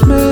Christmas.